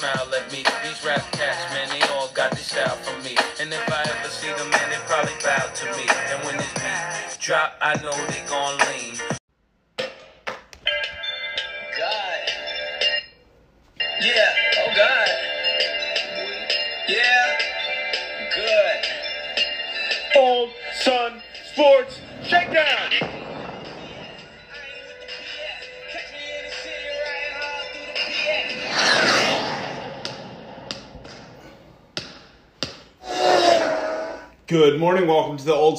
smile at me. These rap cats, man, they all got this style from me. And if I ever see them, man, they probably bow to me. And when this beat drop, I know they gon' lean.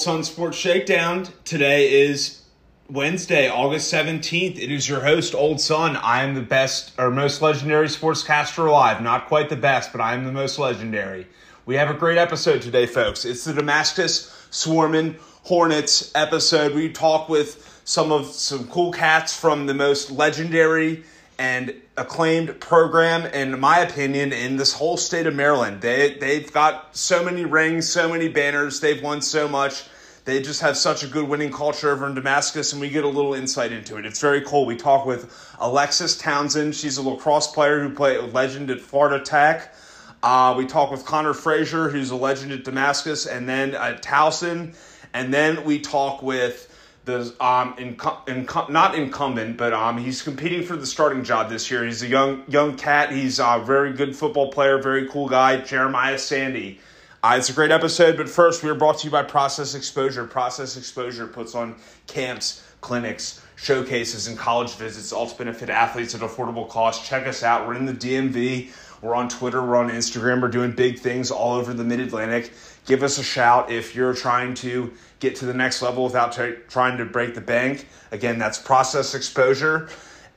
Sun Sports Shakedown. Today is Wednesday, August 17th. It is your host, Old Sun. I am the best or most legendary sportscaster alive. Not quite the best, but I am the most legendary. We have a great episode today, folks. It's the Damascus Swarming Hornets episode. We talk with some of some cool cats from the most legendary and acclaimed program, in my opinion, in this whole state of Maryland. They they've got so many rings, so many banners. They've won so much. They just have such a good winning culture over in Damascus, and we get a little insight into it. It's very cool. We talk with Alexis Townsend. She's a lacrosse player who played legend at Florida Tech. Uh, we talk with Connor Frazier, who's a legend at Damascus, and then Towson. And then we talk with the um inc- inc- not incumbent, but um he's competing for the starting job this year. He's a young young cat. He's a very good football player, very cool guy, Jeremiah Sandy. Uh, it's a great episode, but first we are brought to you by Process Exposure. Process Exposure puts on camps, clinics, showcases, and college visits, all to benefit athletes at affordable cost. Check us out. We're in the DMV. We're on Twitter. We're on Instagram. We're doing big things all over the Mid Atlantic. Give us a shout if you're trying to get to the next level without t- trying to break the bank. Again, that's process exposure.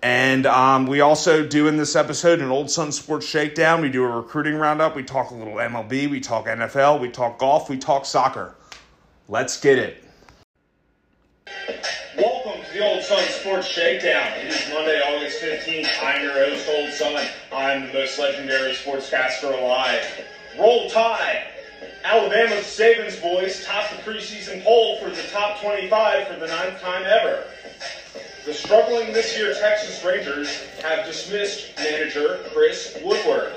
And um, we also do in this episode an Old Sun Sports Shakedown. We do a recruiting roundup. We talk a little MLB. We talk NFL. We talk golf. We talk soccer. Let's get it. Welcome to the Old Sun Sports Shakedown. It is Monday, August 15th. I'm your host, Old Sun. I'm the most legendary sportscaster alive. Roll Tide! Alabama's Saban's boys topped the preseason poll for the top 25 for the ninth time ever. The struggling this year Texas Rangers have dismissed manager Chris Woodward.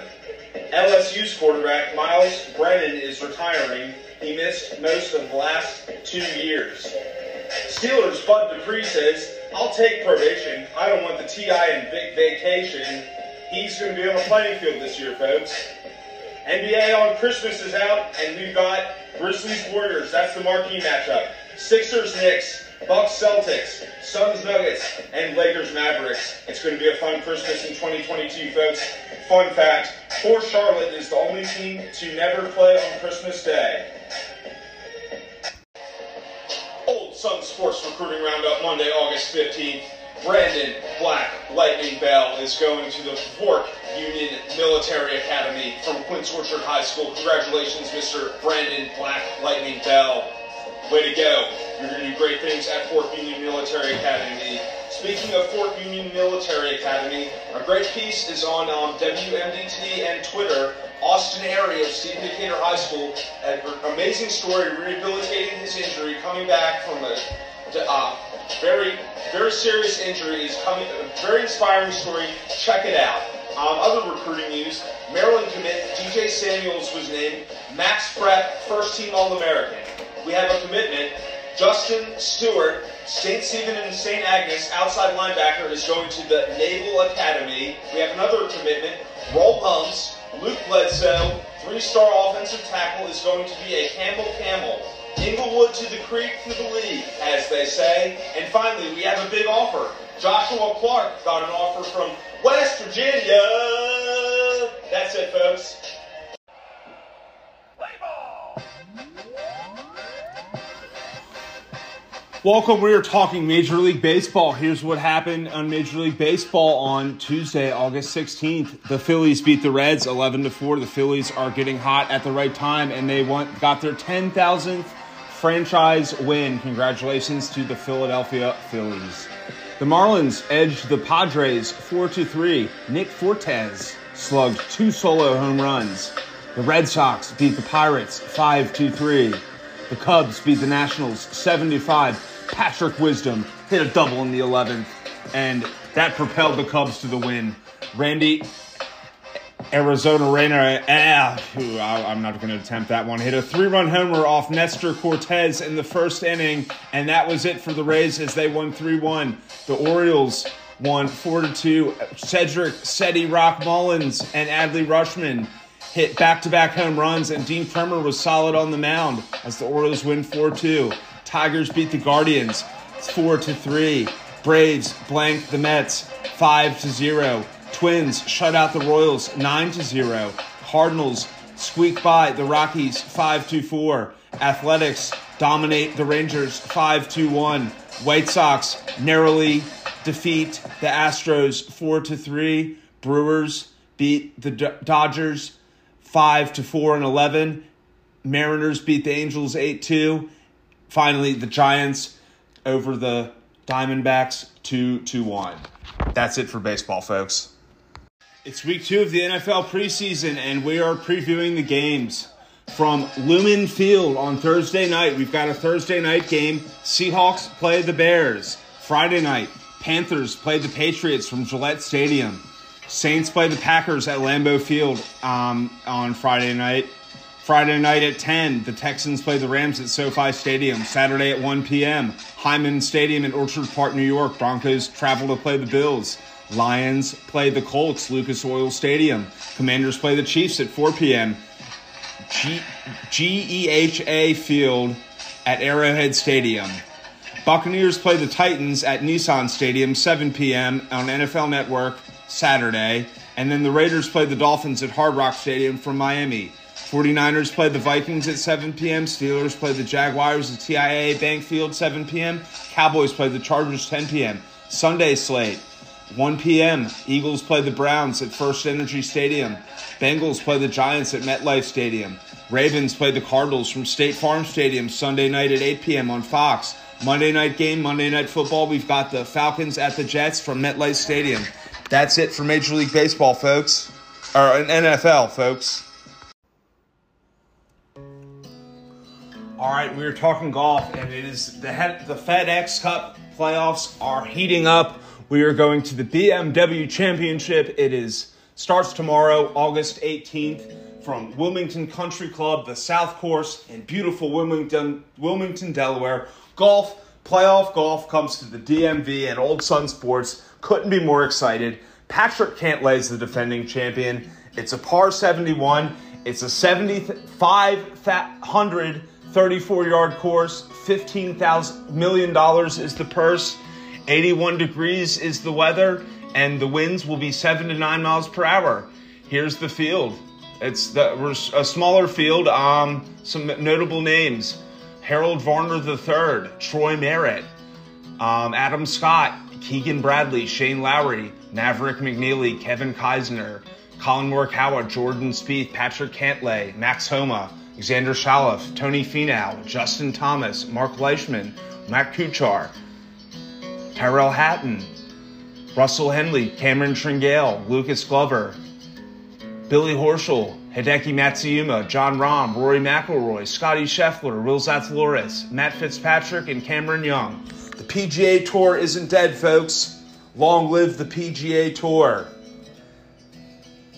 LSU's quarterback Miles Brennan is retiring. He missed most of the last two years. Steelers Bud Dupree says, I'll take probation. I don't want the TI and big vacation. He's going to be on the playing field this year, folks. NBA on Christmas is out, and we've got Grizzlies Warriors. That's the marquee matchup. Sixers Knicks, Bucks Celtics, Suns Nuggets, and Lakers Mavericks. It's going to be a fun Christmas in 2022, folks. Fun fact: Poor Charlotte is the only team to never play on Christmas Day. Old Sun Sports Recruiting Roundup, Monday, August 15th. Brandon Black Lightning Bell is going to the Fork Union Military Academy from Quince Orchard High School. Congratulations, Mr. Brandon Black Lightning Bell. Way to go. You're going to do great things at Fork Union Military Academy. Speaking of Fork Union Military Academy, a great piece is on um, WMDT and Twitter. Austin area of Stephen Decatur High School. An amazing story, rehabilitating his injury, coming back from a uh, very, very serious injury is coming. A very inspiring story. Check it out. Um, other recruiting news: Maryland commit DJ Samuels was named Max Prep First Team All American. We have a commitment. Justin Stewart, St. Stephen and St. Agnes outside linebacker, is going to the Naval Academy. We have another commitment. Roll pumps. Luke Bledsoe, three-star offensive tackle, is going to be a Campbell Camel. Inglewood to the creek to the league, as they say. And finally, we have a big offer. Joshua Clark got an offer from West Virginia. That's it, folks. Welcome. We are talking Major League Baseball. Here's what happened on Major League Baseball on Tuesday, August 16th. The Phillies beat the Reds 11 to 4. The Phillies are getting hot at the right time and they want, got their 10,000th franchise win. Congratulations to the Philadelphia Phillies. The Marlins edged the Padres 4 to 3. Nick Fortes slugged two solo home runs. The Red Sox beat the Pirates 5 to 3. The Cubs beat the Nationals 75. Patrick Wisdom hit a double in the 11th, and that propelled the Cubs to the win. Randy, Arizona Reina, eh, I'm not going to attempt that one. Hit a three run homer off Nestor Cortes in the first inning, and that was it for the Rays as they won 3 1. The Orioles won 4 2. Cedric Cedi Rock Mullins and Adley Rutschman hit back to back home runs, and Dean Kremer was solid on the mound as the Orioles win 4 2. Tigers beat the Guardians 4 to 3. Braves blank the Mets 5 to 0. Twins shut out the Royals 9 to 0. Cardinals squeak by the Rockies 5 to 4. Athletics dominate the Rangers 5 to 1. White Sox narrowly defeat the Astros 4 to 3. Brewers beat the Dodgers 5 to 4 and 11. Mariners beat the Angels 8 2. Finally, the Giants over the Diamondbacks 2 to 1. That's it for baseball, folks. It's week two of the NFL preseason, and we are previewing the games from Lumen Field on Thursday night. We've got a Thursday night game. Seahawks play the Bears. Friday night, Panthers play the Patriots from Gillette Stadium. Saints play the Packers at Lambeau Field um, on Friday night. Friday night at 10, the Texans play the Rams at SoFi Stadium. Saturday at 1 p.m., Highmark Stadium in Orchard Park, New York. Broncos travel to play the Bills. Lions play the Colts, Lucas Oil Stadium. Commanders play the Chiefs at 4 p.m. GEHA Field at Arrowhead Stadium. Buccaneers play the Titans at Nissan Stadium, 7 p.m. on NFL Network Saturday. And then the Raiders play the Dolphins at Hard Rock Stadium from Miami. 49ers play the Vikings at 7 p.m. Steelers play the Jaguars at TIAA Bank Field, 7 p.m. Cowboys play the Chargers, 10 p.m. Sunday slate. 1 p.m. Eagles play the Browns at First Energy Stadium. Bengals play the Giants at MetLife Stadium. Ravens play the Cardinals from State Farm Stadium Sunday night at 8 p.m. on Fox. Monday night game, Monday night football. We've got the Falcons at the Jets from MetLife Stadium. That's it for Major League Baseball, folks. Or NFL, folks. All right, we are talking golf, and it is the the FedEx Cup playoffs are heating up. We are going to the BMW Championship. It is starts tomorrow, August 18th, from Wilmington Country Club, the South Course in beautiful Wilmington, Wilmington, Delaware. Golf, playoff golf comes to the DMV and Old Sun Sports. Couldn't be more excited. Patrick Cantlay is the defending champion. It's a par 71. It's a 7,534 yard course. $15 million is the purse. 81 degrees is the weather, and the winds will be 7 to 9 miles per hour. Here's the field. It's the, a smaller field. Um, some notable names Harold Varner III, Troy Merritt, um, Adam Scott, Keegan Bradley, Shane Lowry, Maverick McNealy, Kevin Kisner, Collin Morikawa, Jordan Spieth, Patrick Cantlay, Max Homa, Xander Schauffele, Tony Finau, Justin Thomas, Mark Leishman, Matt Kuchar, Tyrell Hatton, Russell Henley, Cameron Tringale, Lucas Glover, Billy Horschel, Hideki Matsuyama, Jon Rahm, Rory McIlroy, Scotty Scheffler, Will Zalatoris, Matt Fitzpatrick, and Cameron Young. The PGA Tour isn't dead, folks. Long live the PGA Tour.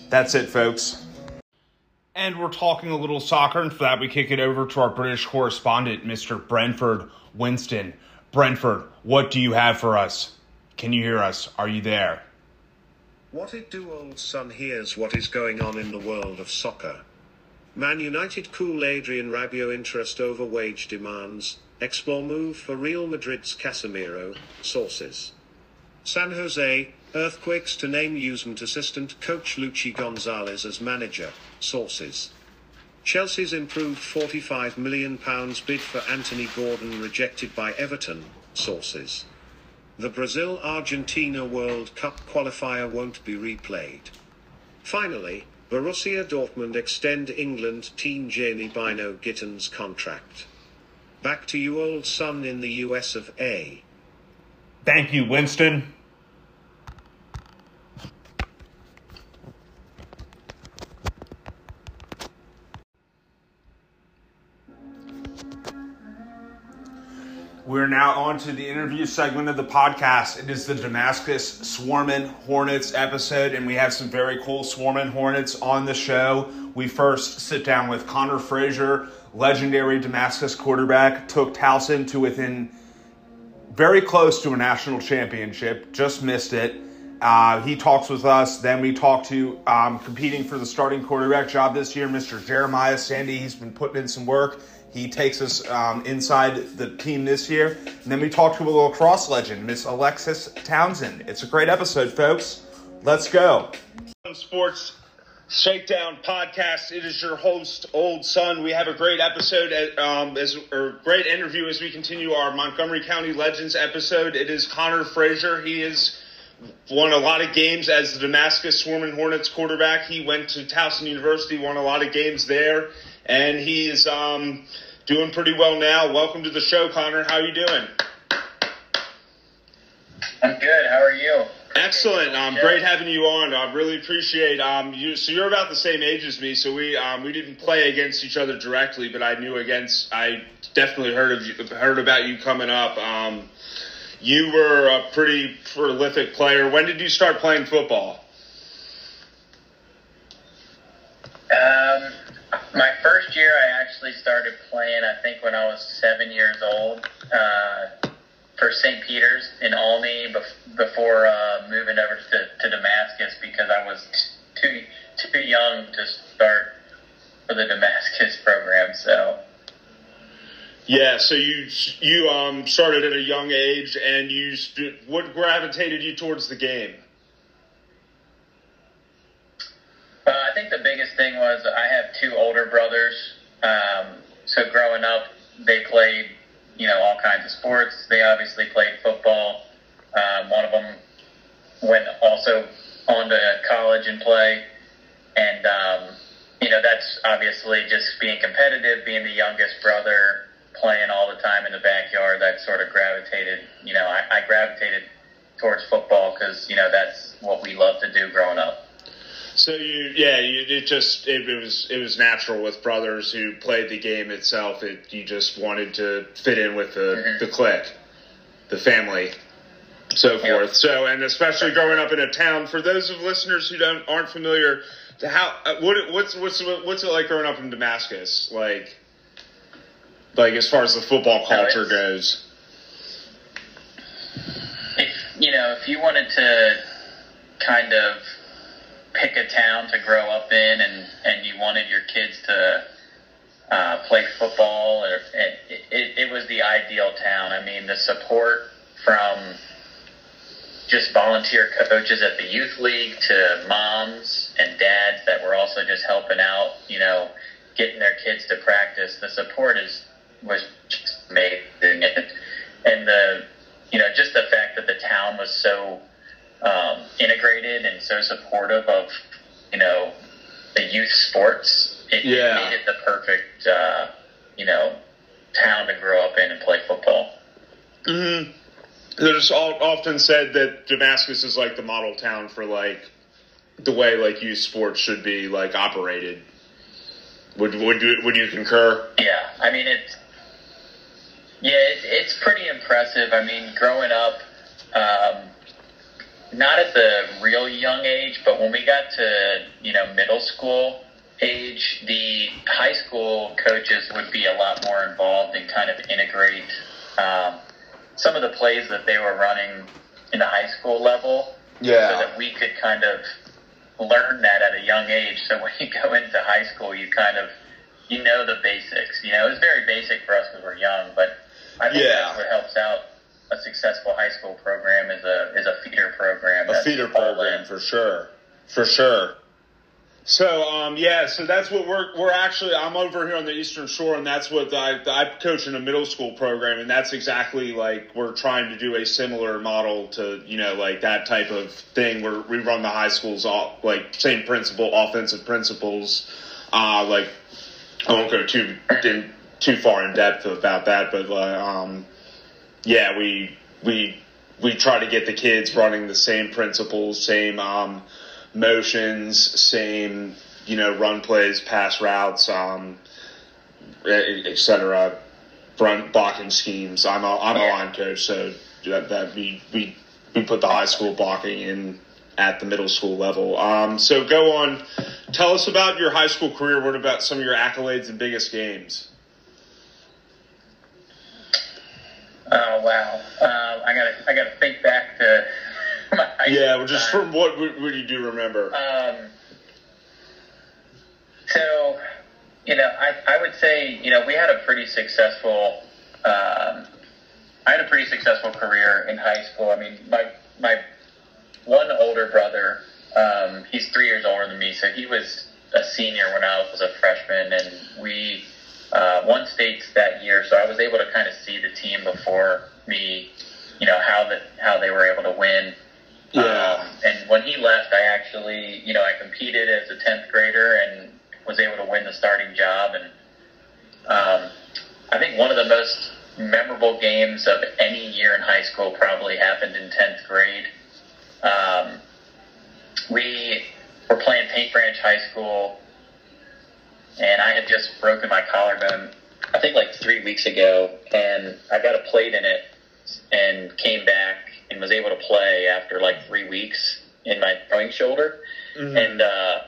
That's it, folks. And we're talking a little soccer, and for that, we kick it over to our British correspondent, Mr. Brentford Winston. Brentford, what do you have for us? Can you hear us? Are you there? What it do, old son? Here's what is going on in the world of soccer. Man United cool Adrien Rabiot interest over wage demands. Explore move for Real Madrid's Casemiro. Sources. San Jose, earthquakes to name Usement assistant coach Luchi Gonzalez as manager. Sources. Chelsea's improved £45 million bid for Anthony Gordon rejected by Everton, sources. The Brazil Argentina World Cup qualifier won't be replayed. Finally, Borussia Dortmund extend England teen Jamie Bynoe-Gittens contract. Back to you, old son, in the US of A. Thank you, Winston. We're now on to the interview segment of the podcast. It is the Damascus Swarmin Hornets episode, and we have some very cool Swarmin Hornets on the show. We first sit down with Connor Frazier, legendary Damascus quarterback, took Towson to within very close to a national championship, just missed it. Uh, he talks with us. Then we talk to um, competing for the starting quarterback job this year, Mr. Jeremiah Sandy. He's been putting in some work. He takes us um, inside the team this year. And then we talk to a lacrosse legend, Miss Alexis Townsend. It's a great episode, folks. Let's go. Sports Shakedown podcast. It is your host, Old Son. We have a great episode, um, as or great interview as we continue our Montgomery County Legends episode. It is Connor Frazier. He is won a lot of games as the Damascus Swarmin Hornets quarterback. He went to Towson University, won a lot of games there, and he's um, doing pretty well now. Welcome to the show, Connor. How are you doing? I'm good. How are you? Excellent. Um, great having you on. I really appreciate um, you. So you're about the same age as me. So we um, we didn't play against each other directly, but I knew against. I definitely heard of you, heard about you coming up. Um, you were a pretty prolific player. When did you start playing football? Um, my first year, I actually started playing. I think when I was seven years old. Uh, for St. Peter's in Olney before uh, moving over to, to Damascus because I was too too young to start for the Damascus program. So. Yeah, so you you um, started at a young age, and you what gravitated you towards the game? Uh, I think the biggest thing was I have two older brothers. Um, so growing up, they played you know, all kinds of sports. They obviously played football. Um, one of them went also on to college and play. And, um, you know, that's obviously just being competitive, being the youngest brother, playing all the time in the backyard. That sort of gravitated, you know, I, I gravitated towards football because, you know, that's what we love to do growing up. So you, yeah, you, it just it, it, was it was natural with brothers who played the game itself. It you just wanted to fit in with the mm-hmm. the clique, the family, so forth. Yep. So and especially growing up in a town. For those of listeners who don't aren't familiar, to how uh, what what's what's what's it like growing up in Damascus? Like, like as far as the football culture no, goes. If you know, if you wanted to kind of pick a town to grow up in and, and you wanted your kids to uh, play football, or, it, it, it was the ideal town. I mean, the support from just volunteer coaches at the youth league to moms and dads that were also just helping out, you know, getting their kids to practice. The support is was amazing, and the you know just the fact that the town was so um, integrated and so supportive of you know the youth sports. It, yeah. it made it the perfect uh, you know town to grow up in and play football. Mm-hmm. There's often said that Damascus is like the model town for like the way like youth sports should be like operated. Would would you would you concur? Yeah, I mean it's yeah, it, it's pretty impressive. I mean, growing up, um, not at the real young age, but when we got to you know middle school age, the high school coaches would be a lot more involved and kind of integrate um, some of the plays that they were running in the high school level, yeah, so that we could kind of learn that at a young age. So when you go into high school, you kind of you know the basics. You know, it was very basic for us because we're young, but I think yeah. that's what helps out a successful high school program is a is a feeder program. A feeder program for sure, for sure. So um, yeah, so that's what we're we're actually. I'm over here on the Eastern Shore, and that's what I I coach in a middle school program, and that's exactly like we're trying to do a similar model to you know like that type of thing where we run the high schools all like same principle, offensive principles. Uh, like I won't go too in, too far in depth about that, but uh, um, yeah, we we we try to get the kids running the same principles, same um, motions, same you know run plays, pass routes, um, etc. run blocking schemes. I'm a I'm a line coach, so that, that we we we put the high school blocking in at the middle school level. Um, so go on, tell us about your high school career. What about some of your accolades and biggest games? Oh wow! Um, I gotta I gotta think back to my Yeah, well, just time. from what what what you do remember? Um, so, you know, I, I would say, you know, we had a pretty successful, um, I had a pretty successful career in high school. I mean, my, my one older brother, um, he's three years older than me, so he was a senior when I was a freshman, and we uh, won states that year, so I was able to kind of see the team before me, you know, how the, how they were able to win. Yeah. Um, and when he left, I actually, you know, I competed as a 10th grader and was able to win the starting job. And um, I think one of the most memorable games of any year in high school probably happened in 10th grade. Um, we were playing Paint Branch High School, and I had just broken my collarbone, I think like three weeks ago, and I got a plate in it and came back and was able to play after like three weeks in my throwing shoulder. And uh,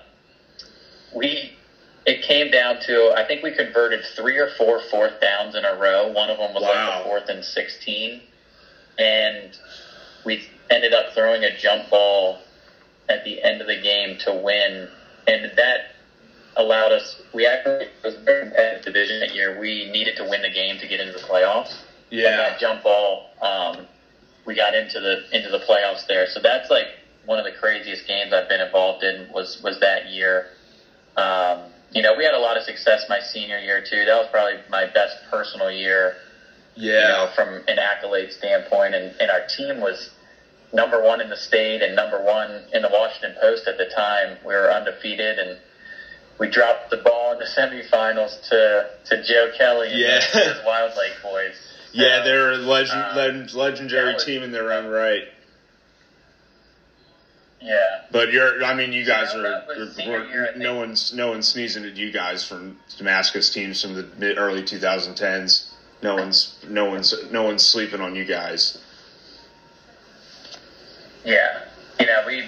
we, it came down to, I think we converted three or four fourth downs in a row. One of them was like Wow. the fourth and 16. And we ended up throwing a jump ball at the end of the game to win. And that allowed us, we actually, it was a very competitive division that year. We needed to win the game to get into the playoffs. Yeah. that jump ball, um, we got into the into the playoffs there. So that's like one of the craziest games I've been involved in was was that year. Um, you know, we had a lot of success my senior year too. That was probably my best personal year, Yeah, you know, from an accolade standpoint. And, and our team was number one in the state and number one in the Washington Post at the time. We were undefeated and we dropped the ball in the semifinals to to Joe Kelly and Yeah. his Wilde Lake boys. Yeah, they're a legend, uh, leg- legendary was- team in their own right. yeah. But you're, I mean, you guys So are, that was you're- year, no one's, no one's sneezing at you guys from Damascus teams from the mid early 2010s. No one's, no one's, no one's sleeping on you guys. Yeah, you know, we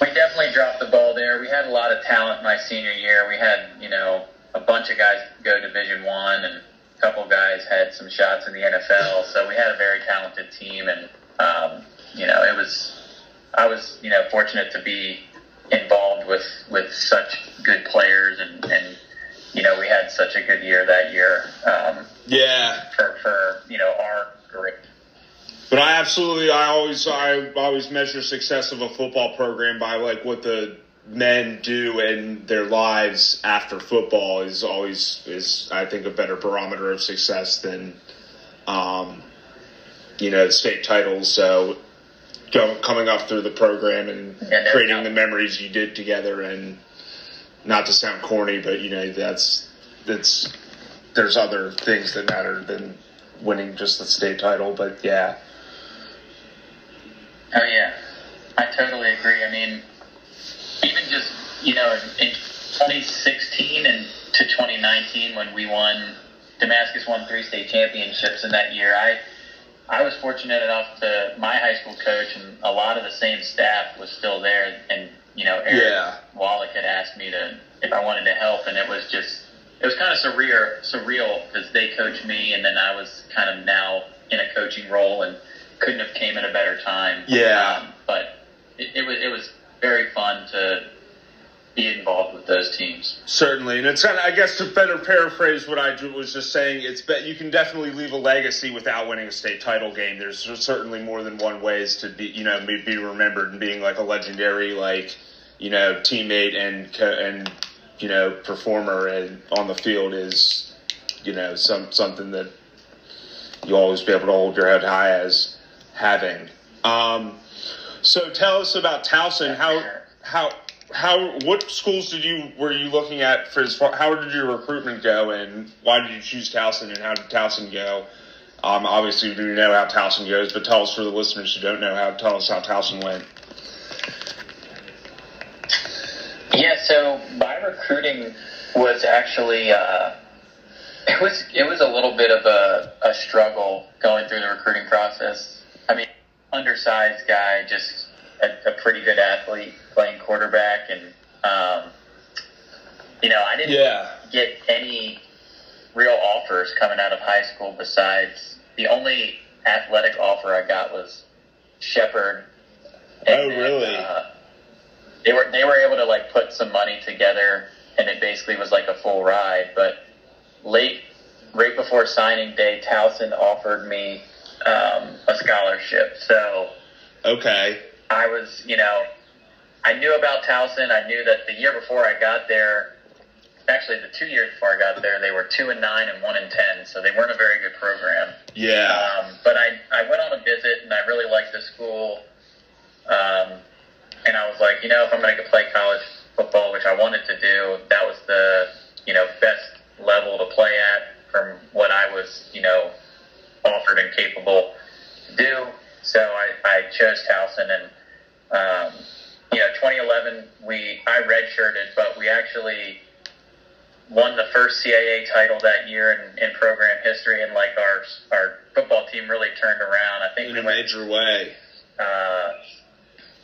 we definitely dropped the ball there. We had a lot of talent my senior year. We had, you know, a bunch of guys go Division One, and a couple guys had some shots in the NFL. So we had a very talented team, and um, you know, it was I was, you know, fortunate to be involved with with such good players, and and you know, we had such a good year that year um, Yeah, for for you know our group. But I absolutely, I always, I always measure success of a football program by like what the men do in their lives after football is always is I think a better barometer of success than, um, you know, state titles. So. Go, coming up through the program and creating the memories you did together and not to sound corny, but you know that's that's there's other things that matter than winning just the state title. But yeah, Oh yeah, I totally agree. I mean, even just you know, in 2016 and to 2019 when we won, Damascus won three state championships in that year. I I was fortunate enough to my high school coach and a lot of the same staff was still there, and you know, Eric Yeah. Wallich had asked me to if I wanted to help, and it was just it was kind of surreal, surreal because they coached me, and then I was kind of now in a coaching role, and couldn't have came at a better time. Yeah. Um, but it, it was it was very fun to be involved with those teams. certainly, and it's kind of I guess to better paraphrase what I was just saying, it's bet you can definitely leave a legacy without winning a state title game. There's certainly more than one ways to be you know be be remembered and being like a legendary like you know teammate and and you know performer and on the field is you know some something that you'll always be able to hold your head high as having. Um, so tell us about Towson. How how how what schools did you were you looking at for as far, how did your recruitment go and why did you choose Towson and how did Towson go? Um, obviously, we know how Towson goes, but tell us for the listeners who don't know how. Tell us how Towson went. Yeah, so my recruiting was actually uh, It was it was a little bit of a, a struggle going through the recruiting process. I mean, undersized guy, just a, a pretty good athlete playing quarterback, and um, you know, I didn't Yeah. get any real offers coming out of high school besides the only athletic offer I got was Shepherd. Oh, really? Uh, they were they were able to like put some money together, and it basically was like a full ride. But late, right before signing day, Towson offered me um, a scholarship. So Okay. I was, you know, I knew about Towson. I knew that the year before I got there, actually the two years before I got there, they were two and nine and one and ten, so they weren't a very good program. Yeah. Um, but I, I went on a visit and I really liked the school. Um, and I was like, you know, if I'm going to play college football, which I wanted to do, that was the, you know, best level to play at from what I was, you know, offered and capable to do. So I, I chose Towson and, um, you know, 2011, we, I redshirted, but we actually, won the first CAA title that year in, in program history, and like our our football team really turned around. I think In we a went major way. uh,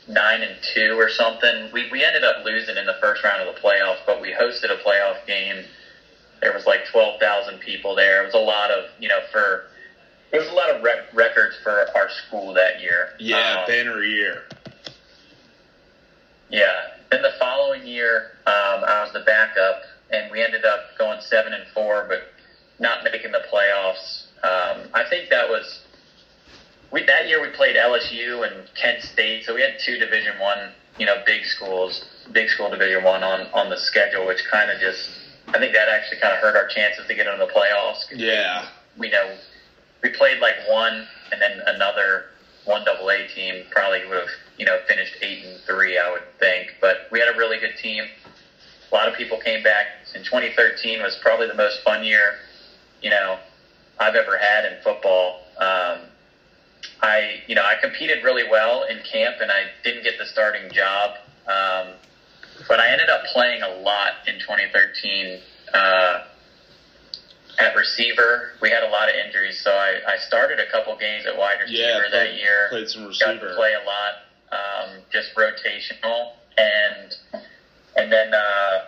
nine and two or something. We we ended up losing in the first round of the playoffs, but we hosted a playoff game. There was like twelve thousand people there. It was a lot of you know for. It was a lot of rec- records for our school that year. Yeah, Um, banner year. yeah. Then the following year, um, I was the backup, and we ended up going seven and four, but not making the playoffs. Um, I think that was we that year we played LSU and Kent State, so we had two Division One, you know, big schools, big school Division One on on the schedule, which kind of just I think that actually kind of hurt our chances to get into the playoffs. Yeah. we know we played like one and then another one double A team probably would have you know finished eight and three I would think. But we had a really good team. A lot of people came back. In 2013 was probably the most fun year you know I've ever had in football. Um, I you know I competed really well in camp and I didn't get the starting job. Um, but I ended up playing a lot in 2013 uh, at receiver. We had a lot of injuries, so I, I started a couple games at wide receiver Yeah, that played- year. played some receiver. Got to play a lot, um, just rotational, and and then uh,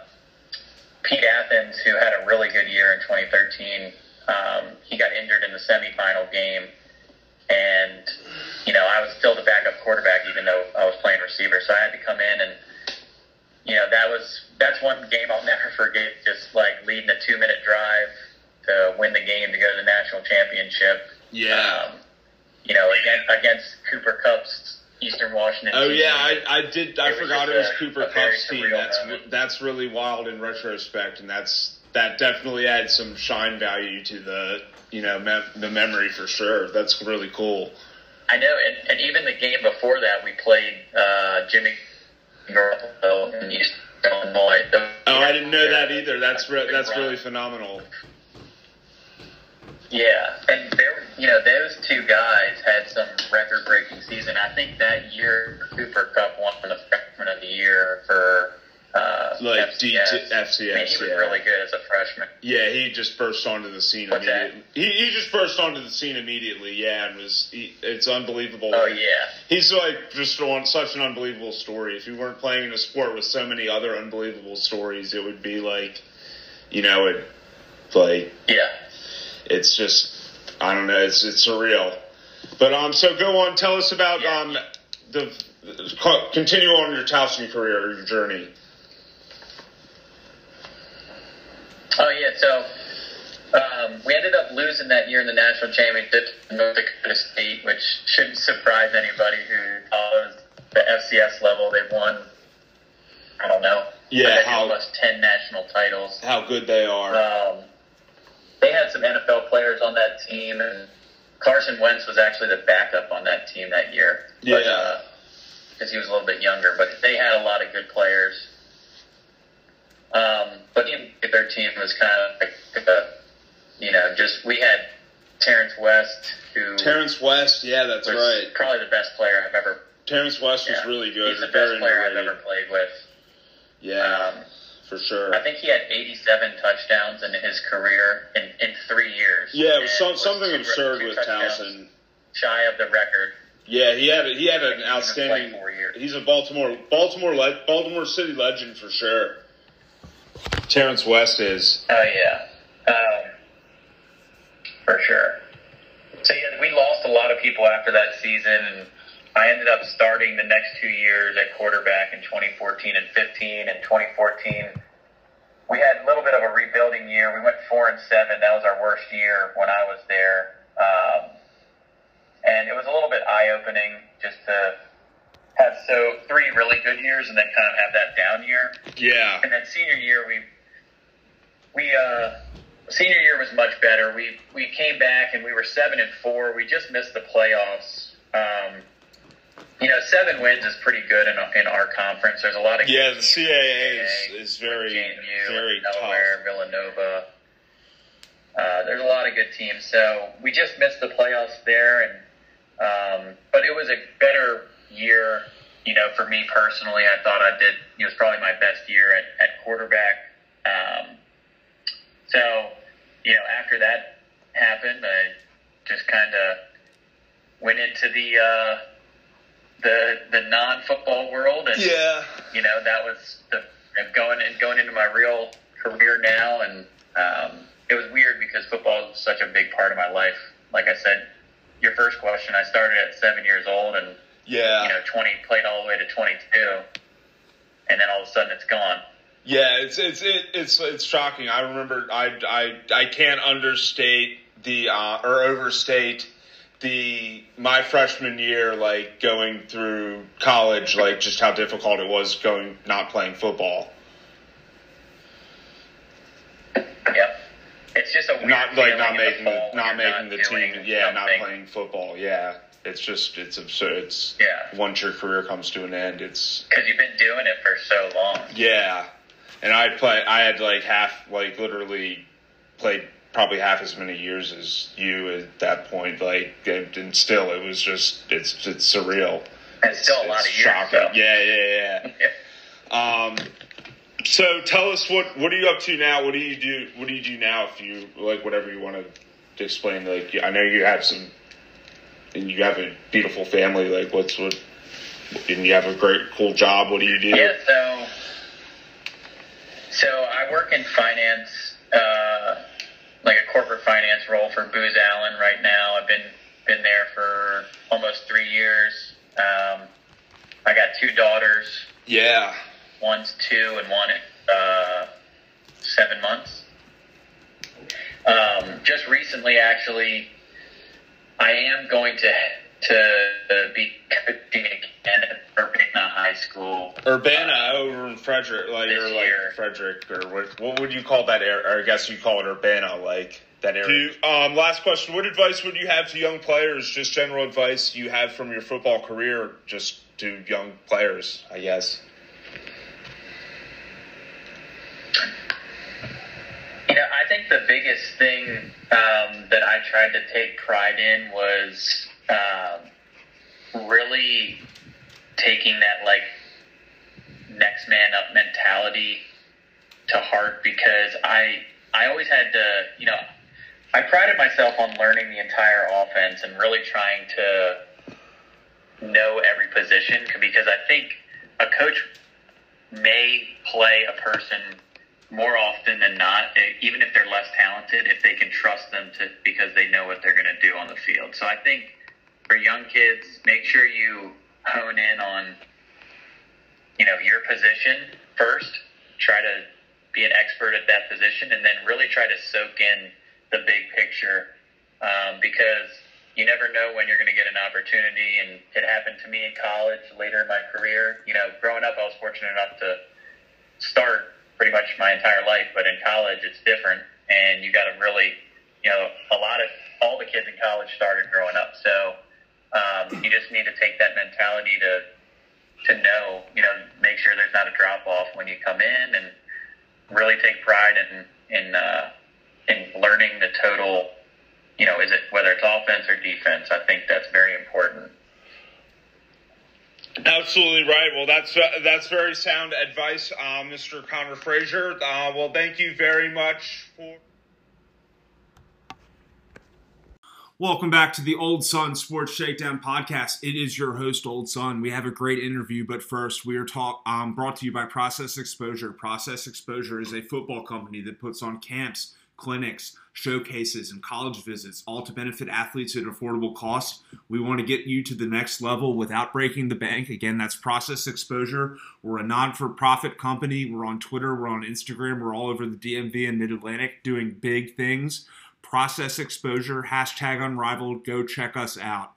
Pete Athens, who had a really good year in 2013, um, he got injured in the semifinal game, and you know I was still the backup quarterback, even though I was playing receiver. So I had to come in and you know, that was that's one game I'll never forget. Just like leading a two minute drive to win the game to go to the national championship. Yeah. Um, you know, against, against Cooper Kupp's Eastern Washington. Oh team. yeah, I, I did. I It forgot it was a- Cooper a Cup's team. That's moment. that's really wild in retrospect, and that's that definitely adds some shine value to the you know mem- the memory for sure. That's really cool. I know, and, and even the game before that, we played uh, Jimmy Garoppolo in East Illinois. Oh, I didn't know that either. That's re- that's really phenomenal. Yeah, and there, you know, those two guys had some record-breaking season. I think that year Cooper Kupp won the freshman of the year for uh, Like FCS. D- I mean, he was yeah. really good as a freshman. Yeah, he just burst onto the scene What's that? immediately. He, he just burst onto the scene immediately. Yeah, and was he, it's unbelievable. Oh yeah, He's like just on such an unbelievable story. If you weren't playing in a sport with so many other unbelievable stories, it would be like, you know, it like yeah. It's just I don't know, it's it's surreal. But um, so go on, tell us about Yeah. um the continue on your Towson career or your journey. Oh yeah, so um, we ended up losing that year in the national championship to North Dakota State, which shouldn't surprise anybody who follows the FCS level. They've won, I don't know, Yeah, how- ten national titles. How good they are. Um, they had some NFL players on that team, and Carson Wentz was actually the backup on that team that year. Yeah. because he was a little bit younger, but they had a lot of good players. Um, but even their team was kind of like, uh, you know, just we had Terrence West, who Terrence West, yeah, that's right. probably the best player I've ever. Terrence West was really good. He's the best player I've ever played with. Yeah. Um, for sure. I think he had 87 touchdowns in his career in, in three years. Yeah, it was some, something two- absurd with Townsend. Shy of the record. Yeah, he had he had an outstanding. play four years. He's a Baltimore Baltimore le- Baltimore City legend for sure. Terrence West is. Oh yeah, um, for sure. So yeah, we lost a lot of people after that season, and I ended up starting the next two years at quarterback in 2014 and 15. And 2014, we had a little bit of a rebuilding year. We went four and seven. That was our worst year when I was there, um, and it was a little bit eye opening just to have so three really good years and then kind of have that down year. Yeah, And then senior year, we we uh, senior year was much better. We we came back and we were seven and four. We just missed the playoffs. Um, you know, seven wins is pretty good in, in our conference. There's a lot of yeah. The CAA is, is very JMU, very tough. Villanova. Uh, there's a lot of good teams. So we just missed the playoffs there, and um, but it was a better year. You know, for me personally, I thought I did. It was probably my best year at, at quarterback. Um, so, you know, after that happened, I just kind of went into the uh, the the non football world, and Yeah, you know that was the going and going into my real career now and um, it was weird because football is such a big part of my life like i said your first question i started at seven years old and yeah, you know 20 played all the way to 22 and then all of a sudden it's gone yeah. It's it's it, it's it's shocking. I remember. I I I can't understate the uh, or overstate the my freshman year, like going through college, like just how difficult it was going not playing football. yep it's just a weird not like not making the, the not making the team. Yeah, not playing football. Yeah, it's just it's absurd. It's Yeah. once your career comes to an end, it's because you've been doing it for so long yeah. And I play. I had like half, like literally played probably half as many years as you at that point. Like, and, still, it was just it's it's surreal. and still a lot It's of years shocking. Yeah, yeah, yeah. Um, so tell us what what are you up to now? What do you do? What do you do now? If you like, whatever you want to explain. Like, I know you have some, and you have a beautiful family. Like, what's what? And you have a great, cool job. What do you do? Yeah, so so I work in finance, uh, like a corporate finance role for Booz Allen right now. I've been been there for almost three years. Um, I got two daughters. Yeah. One's two and one uh, seven months. Um, just recently, actually, I am going to to be coaching again at Urbana High School. Urbana over in Frederick, like or like year. Frederick, or what, what would you call that area? Or I guess you call it Urbana, like that area. um, last question: What advice would you have to young players? Just general advice you have from your football career, just to young players, I guess. You know, I think the biggest thing um, that I tried to take pride in was um, really taking that like next man up mentality to heart because I I always had to you know I prided myself on learning the entire offense and really trying to know every position because I think a coach may play a person more often than not, even if they're less talented, if they can trust them to because they know what they're going to do on the field. So I think for young kids, make sure you hone in on you know your position first. Try to be an expert at that position, and then really try to soak in the big picture um, because you never know when you're going to get an opportunity. And it happened to me in college later in my career. You know, growing up, I was fortunate enough to start pretty much my entire life, but in college, it's different, and you got to really, you know, a lot of all the kids in college started growing up, so um, you just need to take that mentality to to know, you know, make sure there's not a drop off when you come in, and really take pride in in uh, in learning the total. You know, is it whether it's offense or defense? I think that's very important. Absolutely right. Well, that's uh, that's very sound advice, uh, Mr. Connor Frazier. Uh, well, thank you very much for. Welcome back to the Old Sun Sports Shakedown podcast. It is your host, Old Sun. We have a great interview, but first, we are talk, um, brought to you by Process Exposure. Process Exposure is a football company that puts on camps, clinics, showcases, and college visits, all to benefit athletes at affordable cost. We want to get you to the next level without breaking the bank. Again, that's Process Exposure. We're a non for profit company. We're on Twitter, we're on Instagram, we're all over the DMV and Mid Atlantic doing big things process exposure, hashtag unrivaled. Go check us out.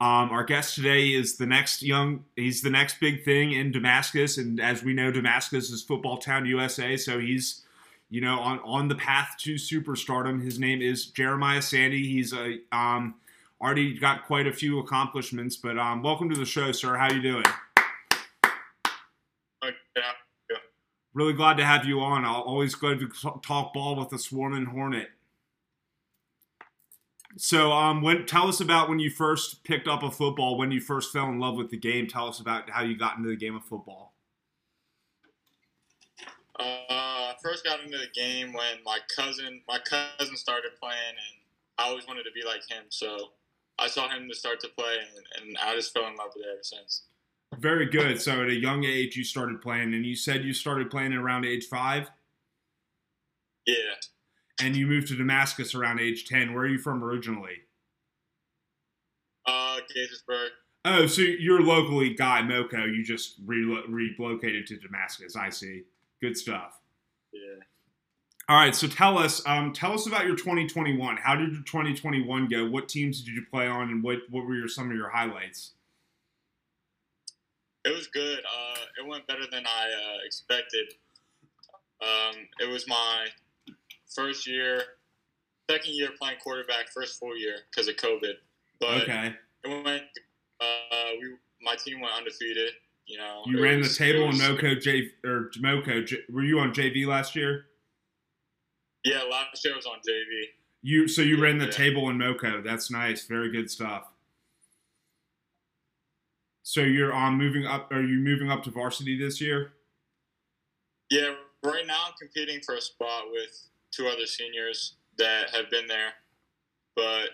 Um, our guest today is the next young, he's the next big thing in Damascus. And as we know, Damascus is football town USA. So he's, you know, on, on the path to superstardom. His name is Jeremiah Sandy. He's a, um, already got quite a few accomplishments, but um, welcome to the show, sir. How you doing? Uh, yeah, yeah. Really glad to have you on. I'll always glad to talk ball with a swarming hornet. So, um, when tell us about when you first picked up a football, when you first fell in love with the game. Tell us about how you got into the game of football. Uh, I first got into the game when my cousin, my cousin started playing, and I always wanted to be like him. So, I saw him to start to play, and, and I just fell in love with it ever since. Very good. So, at a young age, you started playing, and you said you started playing around age five. Yeah and you moved to Damascus around age 10. Where are you from originally? Uh, Gaithersburg. Oh, so you're locally Guy Moco. You just re- relocated to Damascus. I see. Good stuff. Yeah. All right. So tell us, um, tell us about your 2021. How did your 2021 go? What teams did you play on, and what what were your, some of your highlights? It was good. Uh, it went better than I uh, expected. Um, it was my first year, second year playing quarterback, first full year because of COVID. But okay. it went. Uh, we my team went undefeated. You know, you ran was, the table in Moco J or Moco. J, were you on JV last year? Yeah, last year I was on JV. You so you yeah, ran the yeah. table in Moco. That's nice. Very good stuff. So you're on moving up. Are you moving up to varsity this year? Yeah, right now I'm competing for a spot with two other seniors that have been there, but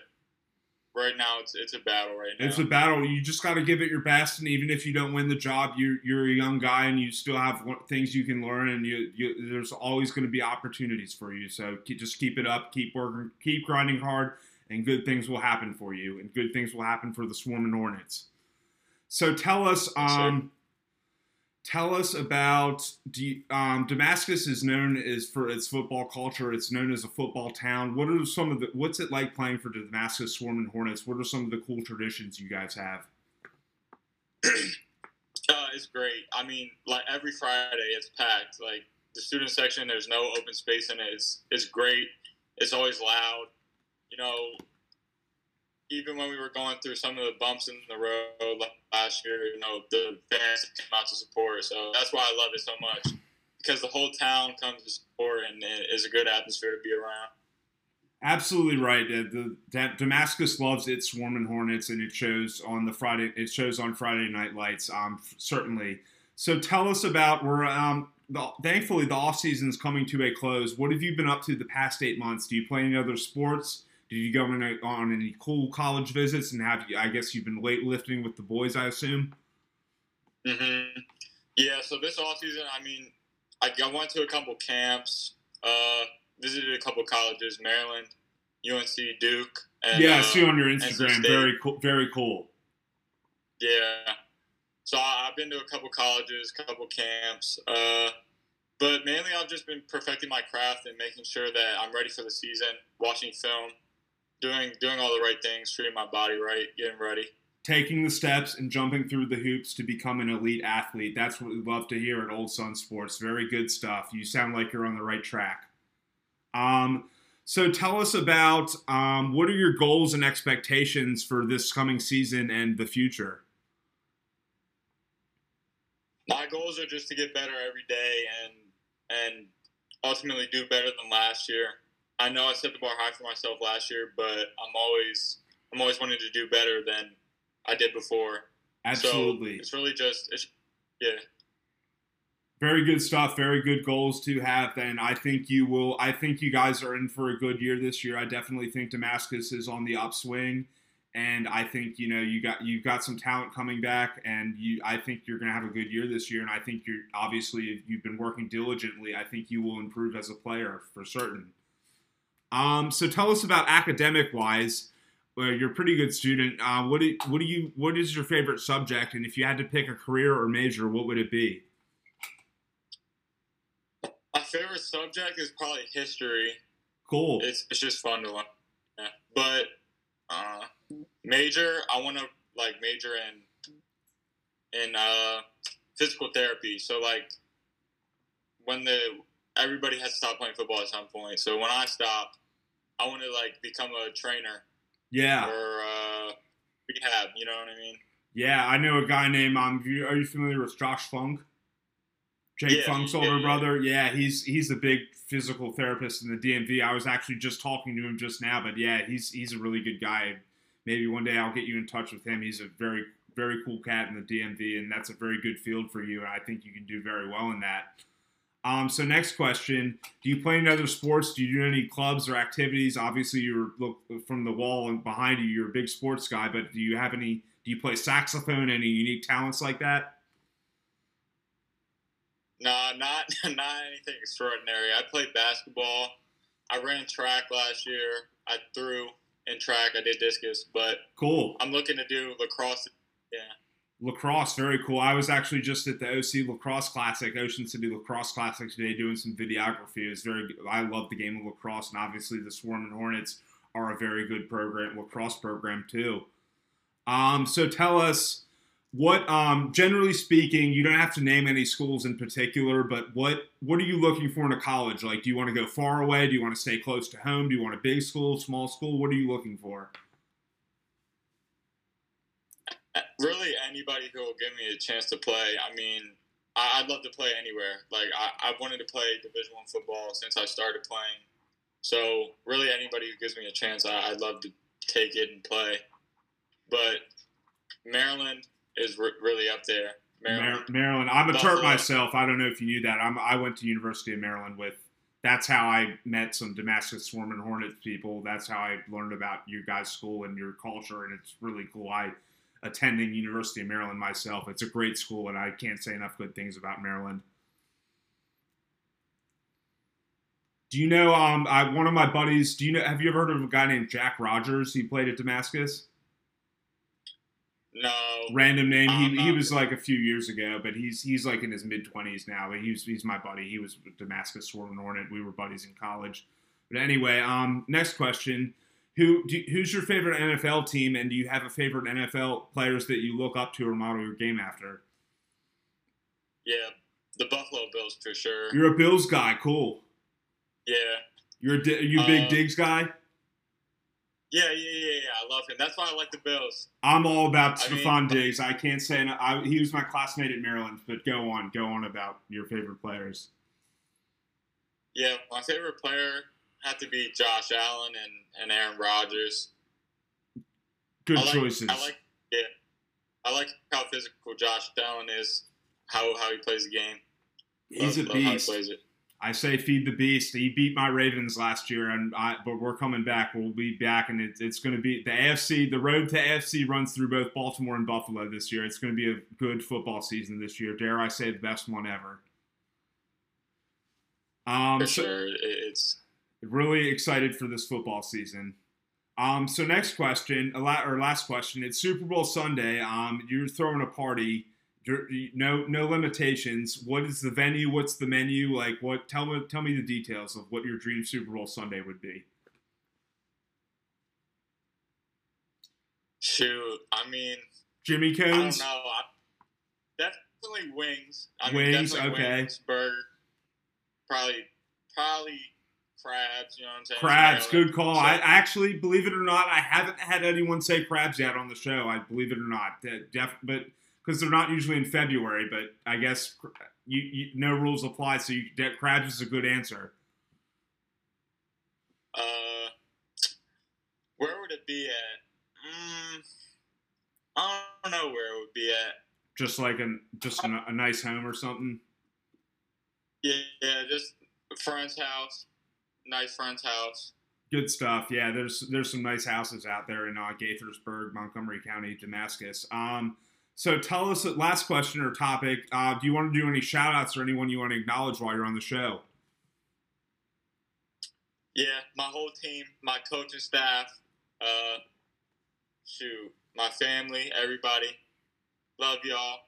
right now it's it's a battle right now. It's a battle. You just got to give it your best, and even if you don't win the job, you're you're a young guy and you still have things you can learn, and you, you there's always going to be opportunities for you. So just keep it up, keep working, keep grinding hard, and good things will happen for you, and good things will happen for the Swarming Hornets. So tell us, um, tell us about um, Damascus is known as for its football culture. It's known as a football town. What are some of the what's it like playing for the Damascus Swarming Hornets? What are some of the cool traditions you guys have? Uh, it's great. I mean, like every Friday, it's packed. Like the student section, there's no open space in it. It's it's great. It's always loud. You know, even when we were going through some of the bumps in the road last year, you know, the fans came out to support. So that's why I love it so much because the whole town comes to support and it is a good atmosphere to be around. Absolutely right. The, the, Damascus loves its swarming hornets, and it shows on the Friday. It shows on Friday night lights. Um, certainly. So tell us about we're um. The, thankfully, the off season is coming to a close. What have you been up to the past eight months? Do you play any other sports? Did you go on, on any cool college visits and have you? I guess you've been weightlifting with the boys, I assume. Mm-hmm. Yeah. So this off season, I mean, I, I went to a couple camps, uh, visited a couple colleges, Maryland, UNC, Duke. And, yeah, I see on your Instagram. Very cool. Very cool. Yeah. So I've been to a couple colleges, a couple camps. Uh, but mainly, I've just been perfecting my craft and making sure that I'm ready for the season, watching film, doing doing all the right things, treating my body right, getting ready. Taking the steps and jumping through the hoops to become an elite athlete. That's what we love to hear at Old Sun Sports. Very good stuff. You sound like you're on the right track. Um, so tell us about um, what are your goals and expectations for this coming season and the future? My goals are just to get better every day and and ultimately do better than last year. I know I set the bar high for myself last year, but I'm always I'm always wanting to do better than I did before. Absolutely. So it's really just it's yeah. Very good stuff. Very good goals to have. And I think you will. I think you guys are in for a good year this year. I definitely think Damascus is on the upswing, and I think you know you got you've got some talent coming back, and you. I think you're going to have a good year this year, and I think you're obviously if you've been working diligently. I think you will improve as a player for certain. Um, so tell us about academic wise. Well, you're a pretty good student. Uh, what do what do you what is your favorite subject? And if you had to pick a career or major, what would it be? My favorite subject is probably history. Cool. It's it's just fun to learn. Yeah. But uh, major, I want to like major in in uh, physical therapy. So like when the everybody has to stop playing football at some point. So when I stop, I want to like become a trainer. Yeah. Or uh, rehab. You know what I mean? Yeah, I know a guy named. Um, are you familiar with Josh Funk? Jake Yeah, Funk's older yeah. brother. Yeah, he's he's a big physical therapist in the DMV. I was actually just talking to him just now, but yeah, he's he's a really good guy. Maybe one day I'll get you in touch with him. He's a very very cool cat in the DMV, and that's a very good field for you. And I think you can do very well in that. Um, so next question: Do you play any other sports? Do you do any clubs or activities? Obviously, you're look from the wall and behind you. You're a big sports guy, but do you have any? Do you play saxophone? Any unique talents like that? Nah, not not anything extraordinary. I played basketball. I ran track last year. I threw in track. I did discus, but Cool. I'm looking to do lacrosse. Yeah. Lacrosse, very cool. I was actually just at the OC Lacrosse Classic, Ocean City Lacrosse Classic today, doing some videography. It was very. I love the game of lacrosse, and obviously the Swarming Hornets are a very good program, lacrosse program too. Um, so tell us what, um, generally speaking, you don't have to name any schools in particular, but what what are you looking for in a college? Like, do you want to go far away? Do you want to stay close to home? Do you want a big school, small school? What are you looking for? Really, anybody who will give me a chance to play. I mean, I, I'd love to play anywhere. Like I, I wanted to play Division One football since I started playing. So really, anybody who gives me a chance, I, I'd love to take it and play. But Maryland is re- really up there. Maryland. Mar- Maryland. I'm a Terp Buffalo. myself. I don't know if you knew that. I'm, I went to University of Maryland with. That's how I met some Damascus Swarming Hornets people. That's how I learned about your guys' school and your culture, and it's really cool. I attending University of Maryland myself. It's a great school, and I can't say enough good things about Maryland. Do you know? Um, I, one of my buddies. Do you know? Have you ever heard of a guy named Jack Rogers? He played at Damascus. No. random name. He, he was like a few years ago, but he's he's like in his mid twenties now. But he's he's my buddy. He was with Damascus Swarm and Hornet. We were buddies in college. But anyway, um, next question: Who do, who's your favorite NFL team, and do you have a favorite NFL players that you look up to or model your game after? Yeah, the Buffalo Bills for sure. You're a Bills guy. Cool. Yeah. You're a, are you a big Uh, Diggs guy. Yeah, yeah, yeah, yeah. I love him. That's why I like the Bills. I'm all about Stefon Diggs. I can't say enough. I, he was my classmate at Maryland. But go on, go on about your favorite players. Yeah, my favorite player had to be Josh Allen and, and Aaron Rodgers. Good I like, choices. I like, yeah, I like how physical Josh Allen is, how how he plays the game. He's a Love- he beast. it. I say feed the beast. He beat my Ravens last year, and I, but we're coming back. We'll be back, and it's it's going to be the AFC. The road to AFC runs through both Baltimore and Buffalo this year. It's going to be a good football season this year. Dare I say, the best one ever. Um, For so- sure, It- it's really excited for this football season. Um, so next question, or last question. It's Super Bowl Sunday. Um, you're throwing a party. You're, no, no limitations. What is the venue? What's the menu? Like, what? Tell me, tell me the details of what your dream Super Bowl Sunday would be. shoot. I mean, Jimmy I don't know. I, definitely wings. I Wings, mean, definitely okay. Wings, burger, probably, probably crabs. You know what I'm saying? Crabs, Maryland. good call. So- I actually, believe it or not, I haven't had anyone say crabs yet on the show. I believe it or not, That def, but because they're not usually in February. But I guess you, you no rules apply. So you, that crabs is a good answer. Uh, where would it be at? Mm, I don't know where it would be at. Just like a just a, a nice home or something. Yeah, yeah, just a friend's house, nice friend's house. Good stuff. Yeah, there's there's some nice houses out there in uh, Gaithersburg, Montgomery County, Damascus. Um, so tell us, last question or topic. Uh, do you want to do any shout outs or anyone you want to acknowledge while you're on the show? Yeah, my whole team, my coaching staff, uh, shoot, my family, everybody. Love y'all.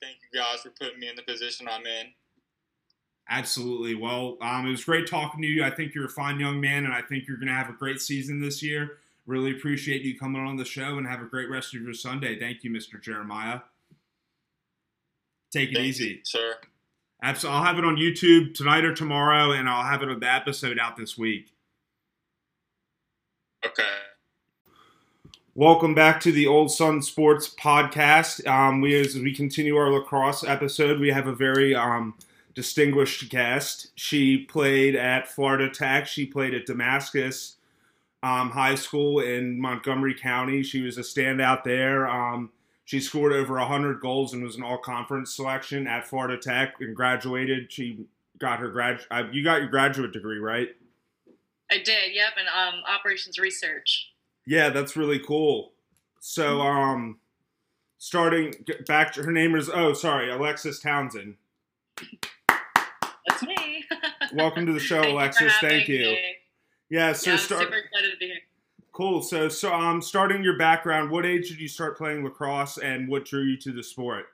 Thank you guys for putting me in the position I'm in. Absolutely. Well, um, it was great talking to you. I think you're a fine young man, and I think you're going to have a great season this year. Really appreciate you coming on the show and have a great rest of your Sunday. Thank you, Mr. Jeremiah. Take it Thanks, easy. sir. Absolutely. I'll have it on YouTube tonight or tomorrow, and I'll have it on the episode out this week. Okay. Welcome back to the Old Sun Sports Podcast. Um, we as we continue our lacrosse episode, we have a very um, distinguished guest. She played at Florida Tech. She played at Damascus um, High School in Montgomery County. She was a standout there. Um, she scored over 100 goals and was an all-conference selection at Florida Tech and graduated. She got her grad. Uh, you got your graduate degree, right? I did, yep, and um, operations research. Yeah, that's really cool. So, um, starting back to her name is oh, sorry, Alexis Townsend. That's me. Welcome to the show, Alexis. Thank you. me. Yeah, so yeah, start. super excited to be here. Cool. So, so um, starting your background. What age did you start playing lacrosse, and what drew you to the sport?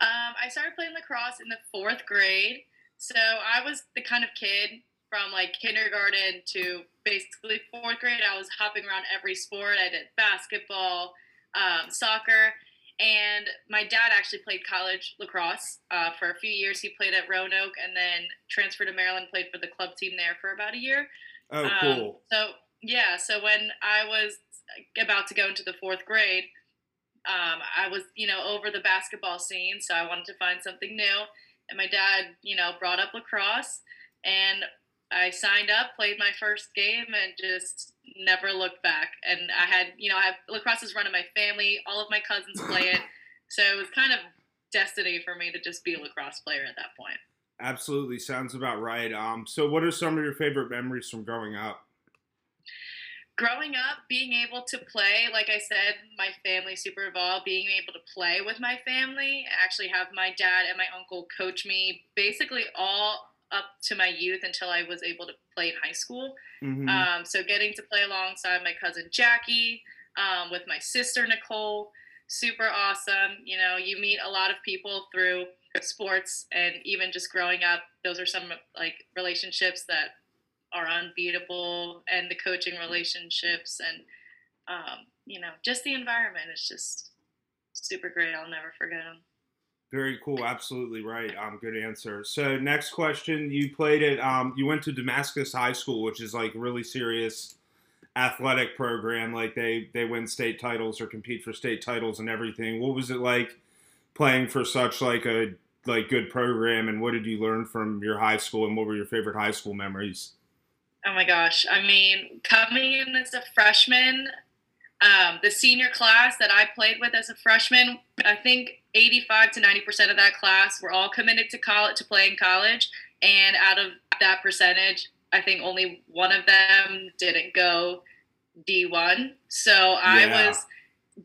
Um, I started playing lacrosse in the fourth grade. So I was the kind of kid from like kindergarten to basically fourth grade. I was hopping around every sport. I did basketball, um, soccer, and my dad actually played college lacrosse uh, for a few years. He played at Roanoke and then transferred to Maryland, played for the club team there for about a year. Oh, Um, cool. so yeah, so when I was about to go into the fourth grade, um, I was you know over the basketball scene, so I wanted to find something new. And my dad, you know, brought up lacrosse, and I signed up, played my first game, and just never looked back. And I had, you know, I have lacrosse is run in my family. All of my cousins play it, so it was kind of destiny for me to just be a lacrosse player at that point. Absolutely, sounds about right. Um, so what are some of your favorite memories from growing up? growing up, being able to play, like I said, my family super involved, being able to play with my family, actually have my dad and my uncle coach me basically all up to my youth until I was able to play in high school. Mhm. Um, so getting to play alongside my cousin Jackie, um, with my sister Nicole, super awesome. You know, you meet a lot of people through sports, and even just growing up, those are some like relationships that are unbeatable, and the coaching relationships, and um, you know, just the environment is just super great. I'll never forget them. Very cool. Absolutely right. Um, good answer. So next question: You played at um, you went to Damascus High School, which is like really serious athletic program. Like they they win state titles or compete for state titles and everything. What was it like playing for such like a like good program? And what did you learn from your high school? And what were your favorite high school memories? Oh my gosh. I mean, coming in as a freshman, um, the senior class that I played with as a freshman, I think 85 to 90% of that class were all committed to college to play in college. And out of that percentage, I think only one of them didn't go D1. So I Yeah. was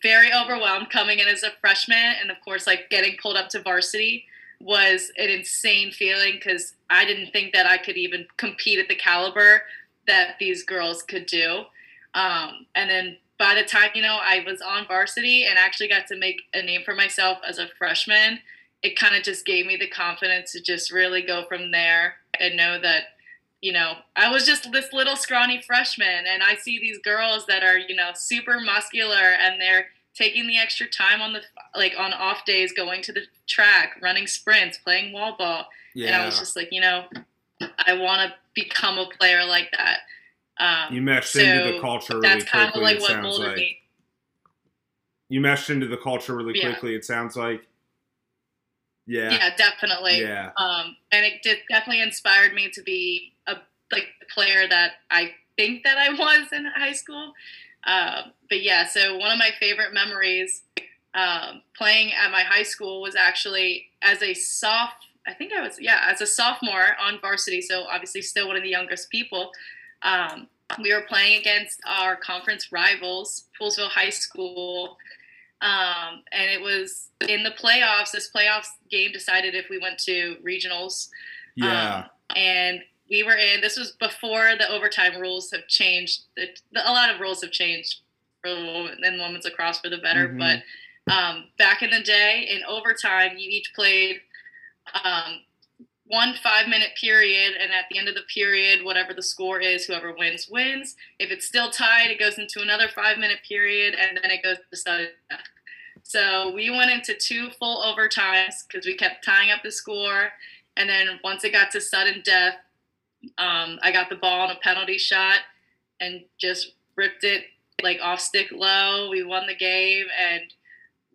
very overwhelmed coming in as a freshman. And of course, like getting pulled up to varsity was an insane feeling because I didn't think that I could even compete at the caliber that these girls could do. Um, and then by the time, you know, I was on varsity and actually got to make a name for myself as a freshman, it kind of just gave me the confidence to just really go from there and know that, you know, I was just this little scrawny freshman and I see these girls that are, you know, super muscular and they're taking the extra time on the like on off days going to the track running sprints playing wall ball. And i was just like you know i want to become a player like that um, you meshed so into the culture really quickly. like it what sounds like me you meshed into the culture really Yeah. quickly. It sounds like. Yeah. yeah, definitely Yeah. um, and it did definitely inspired me to be a like the player that i think that i was in high school Uh, but yeah, so one of my favorite memories um, playing at my high school was actually as a soft. I think I was yeah as a sophomore on varsity. So obviously still one of the youngest people. Um, we were playing against our conference rivals, Poolesville High School, um, and it was in the playoffs. This playoffs game decided if we went to regionals. Yeah. Um, and we were in. This was before the overtime rules have changed. The, the, a lot of rules have changed for and women's lacrosse for the better. Mhm. But um, back in the day, in overtime, you each played um, one five minute period, and at the end of the period, whatever the score is, whoever wins wins. If it's still tied, it goes into another five minute period, and then it goes to sudden death. So we went into two full overtimes because we kept tying up the score, and then once it got to sudden death, um, I got the ball on a penalty shot and just ripped it like off stick low. We won the game and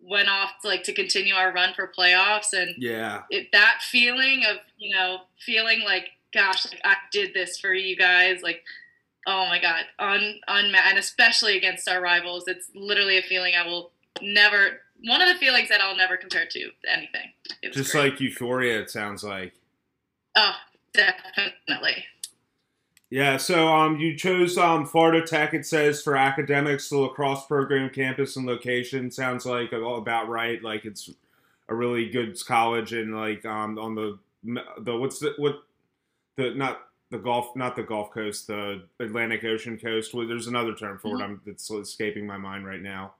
went off to, like to continue our run for playoffs and Yeah. it, that feeling of you know feeling like gosh like i did this for you guys like oh my god on on and especially against our rivals it's literally a feeling i will never one of the feelings that i'll never compare to anything Just great. like Euphoria, it sounds like. oh definitely Yeah, so um, you chose um, Florida Tech. It says for academics, the lacrosse program, campus, and location sounds like about right. Like it's a really good college, and like um, on the the what's the what the not the Gulf not the Gulf Coast, the Atlantic Ocean coast. Well, there's another term for it. I'm it's escaping my mind right now.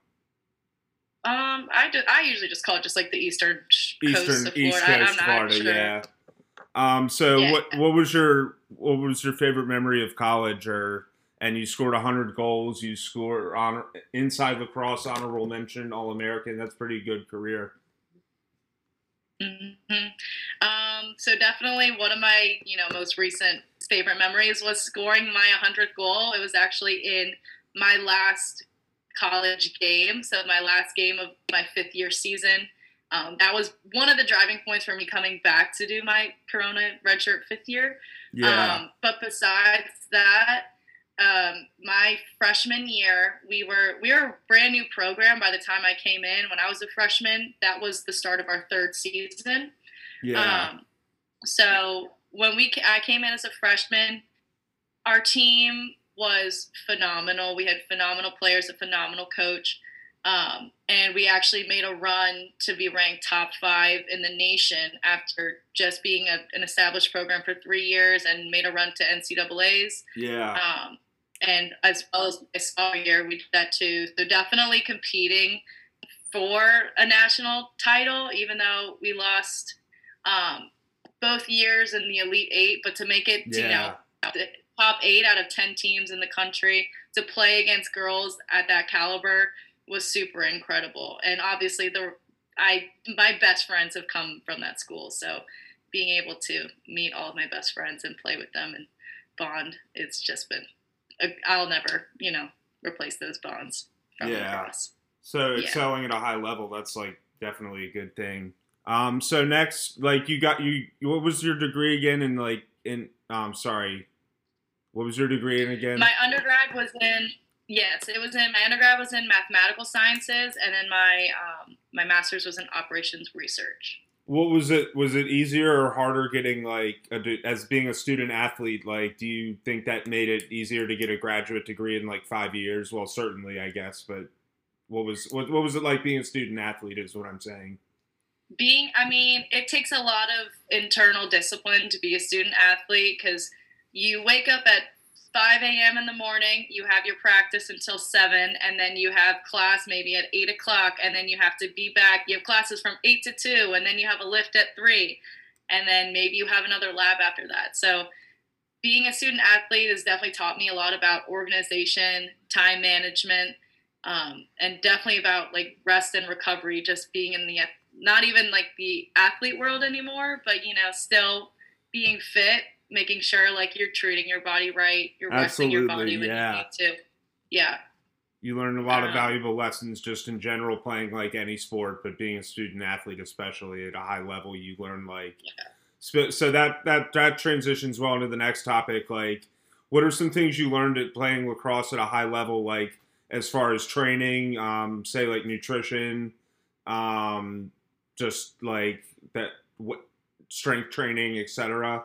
um i do, i usually just call it just like the eastern sh- coast Eastern of East florida Coast I, Florida, sure. yeah. Um, so Yeah. what what was your what was your favorite memory of college or and you scored 100 goals, you scored on inside lacrosse honorable mention all American. That's pretty good career. hmm Um, so definitely one of my, you know, most recent favorite memories was scoring my 100th goal. It was actually in my last college game, so my last game of my fifth year season. Um, that was one of the driving points for me coming back to do my Corona redshirt fifth year. Yeah. Um, but besides that, um, my freshman year, we were we were a brand new program by the time I came in. When I was a freshman, that was the start of our third season. yeah. Um, so when we I came in as a freshman, our team was phenomenal. We had phenomenal players, a phenomenal coach, um, and we actually made a run to be ranked top five in the nation after just being a, an established program for three years and made a run to NCAA's. yeah. Um, and as well as my sophomore year, we did that too. So definitely competing for a national title, even though we lost um, both years in the Elite Eight. But to make it, to, you know, the top eight out of ten teams in the country to play against girls at that caliber was super incredible. And obviously, the I my best friends have come from that school, so being able to meet all of my best friends and play with them and bond, it's just been. I'll never, you know, replace those bonds from Yeah. So Yeah. excelling at a high level, that's like definitely a good thing. Um, so next, like you got you, what was your degree again? In like in, um, sorry, what was your degree in again? My undergrad was in yes, it was in my undergrad was in mathematical sciences, and then my um, my master's was in operations research. What was it? Was it easier or harder getting like a, as being a student athlete? Like, do you think that made it easier to get a graduate degree in like five years? Well, certainly, I guess. But what was what, what was it like being a student athlete? Is what I'm saying. being i mean it takes a lot of internal discipline to be a student athlete because you wake up at 5 a.m in the morning you have your practice until 7 and then you have class maybe at 8 o'clock and then you have to be back you have classes from 8 to 2 and then you have a lift at 3 and then maybe you have another lab after that. So being a student athlete has definitely taught me a lot about organization time management um, and definitely about like rest and recovery just being in the not even like the athlete world anymore but you know still being fit making sure like you're treating your body right you're resting your body when yeah. you need to yeah You learn a lot of Um, valuable lessons just in general playing like any sport, but being a student athlete, especially at a high level, you learn like. sp- So that that that transitions well into the next topic. Like, what are some things you learned at playing lacrosse at a high level? Like, as far as training, um, say like nutrition, um, just like that, what strength training, etc.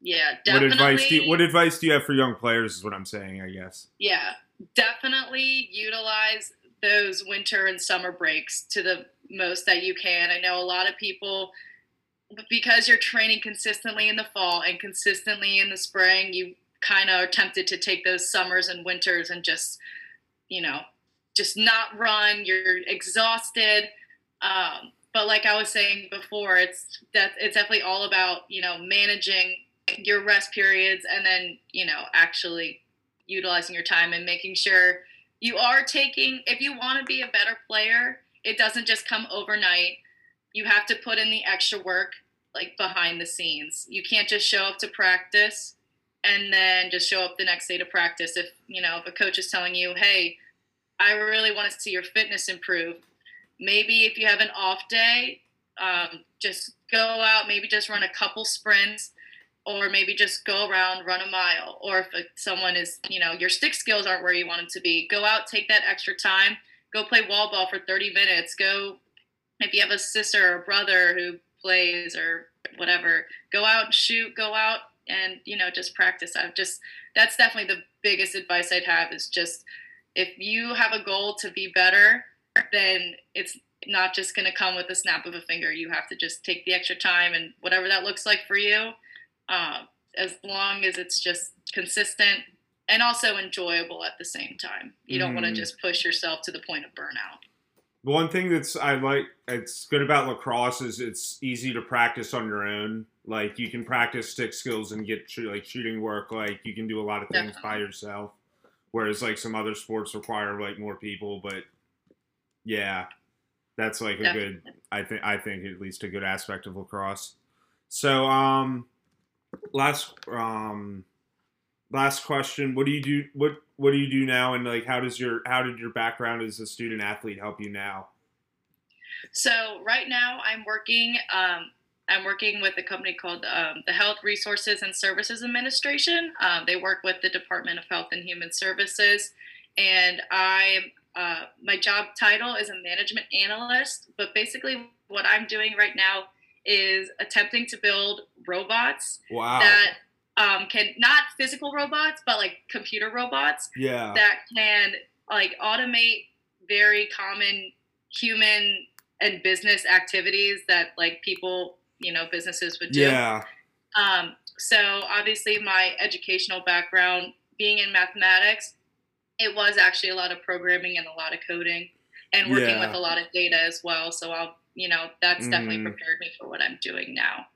Yeah, What advice do you, what advice do you have for young players? Is what I'm saying, I guess. Yeah, definitely utilize those winter and summer breaks to the most that you can. I know a lot of people, because you're training consistently in the fall and consistently in the spring, you kind of are tempted to take those summers and winters and just, you know, just not run. You're exhausted. Um, but like I was saying before, it's that it's definitely all about you know managing your rest periods and then you know actually utilizing your time and making sure you are taking if you want to be a better player it doesn't just come overnight. You have to put in the extra work like behind the scenes. You can't just show up to practice and then just show up the next day to practice if you know if a coach is telling you hey i really want to see your fitness improve. Maybe if you have an off day um, just go out maybe just run a couple sprints or maybe just go around run a mile or if someone is you know your stick skills aren't where you want them to be go out take that extra time go play wall ball for 30 minutes go if you have a sister or brother who plays or whatever go out shoot go out and you know just practice. I've just that's definitely the biggest advice i'd have is just if you have a goal to be better then it's not just going to come with a snap of a finger. You have to just take the extra time and whatever that looks like for you uh, as long as it's just consistent and also enjoyable at the same time. You don't want to just push yourself to the point of burnout. One thing that's I like it's good about lacrosse is it's easy to practice on your own. Like you can practice stick skills and get like shooting work. Like you can do a lot of things by yourself. Whereas like some other sports require like more people. But yeah, that's like a good. I think I think at least a good aspect of lacrosse. So um, last um, last question. What do you do? What what do you do now? And like, how does your how did your background as a student athlete help you now? So right now I'm working. Um, I'm working with a company called um, the Health Resources and Services Administration. Um, they work with the Department of Health and Human Services, and I uh, my job title is a management analyst. But basically, what I'm doing right now is attempting to build robots Wow. that um, can not physical robots, but like computer robots yeah. that can like automate very common human and business activities that like people, you know, businesses would do. yeah. Um, so obviously, my educational background, being in mathematics, it was actually a lot of programming and a lot of coding, and working Yeah. with a lot of data as well. So I'll, you know, that's definitely Mhm. prepared me for what I'm doing now.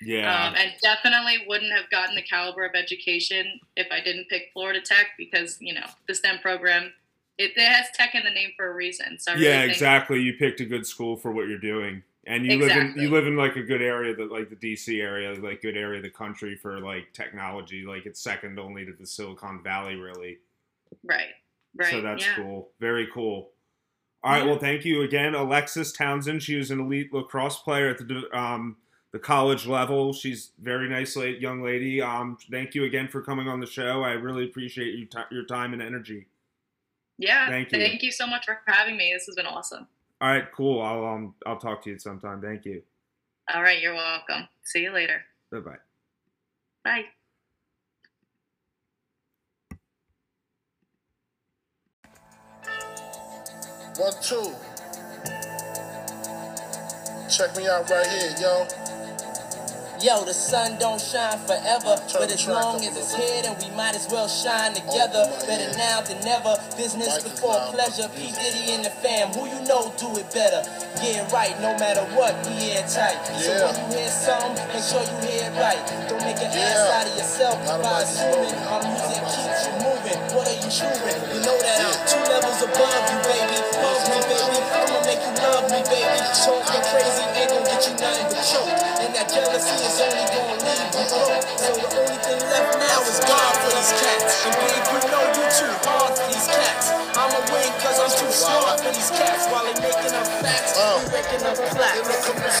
Yeah. Um, and definitely wouldn't have gotten the caliber of education if I didn't pick Florida Tech because you know the STEM program it, it has tech in the name for a reason. So I yeah, exactly. You picked a good school for what you're doing, and you live in you live in like a good area that like the DC area, like good area of the country for like technology. Like it's second only to the Silicon Valley, really. Right. Right. So that's yeah. cool. Very cool. All right. Yeah. Well, thank you again, Alexis Townsend. She was an elite lacrosse player at the um, the college level. She's very nice la- young lady. Um, thank you again for coming on the show. I really appreciate you ti your time and energy. Yeah. Thank you. Thank you so much for having me. This has been awesome. All right. Cool. I'll um I'll talk to you sometime. Thank you. All right. You're welcome. See you later. Bye bye. Bye. One, two. Check me out right here, yo. Yo, the sun don't shine forever, but as long as it's here, then we might as well shine together. Better now than never. Business before pleasure. P Diddy and the fam, who you know do it better. Yeah, right. No matter what, we airtight. So when you hear something, make sure you hear it right. Don't make an ass out of yourself by assuming our music keeps you moving. What are you chewing? You know that I'm levels above you, baby. Love me, baby. I'ma make you love me, baby. Talking crazy ain't gonna get you nothing but choke. And that jealousy is only gonna leave you broke. So the only thing left now is God for these cats. And babe, you know you too hard for these cats. I'ma win cause I'm too smart for these cats. While they making up facts, Oh. making up plaques.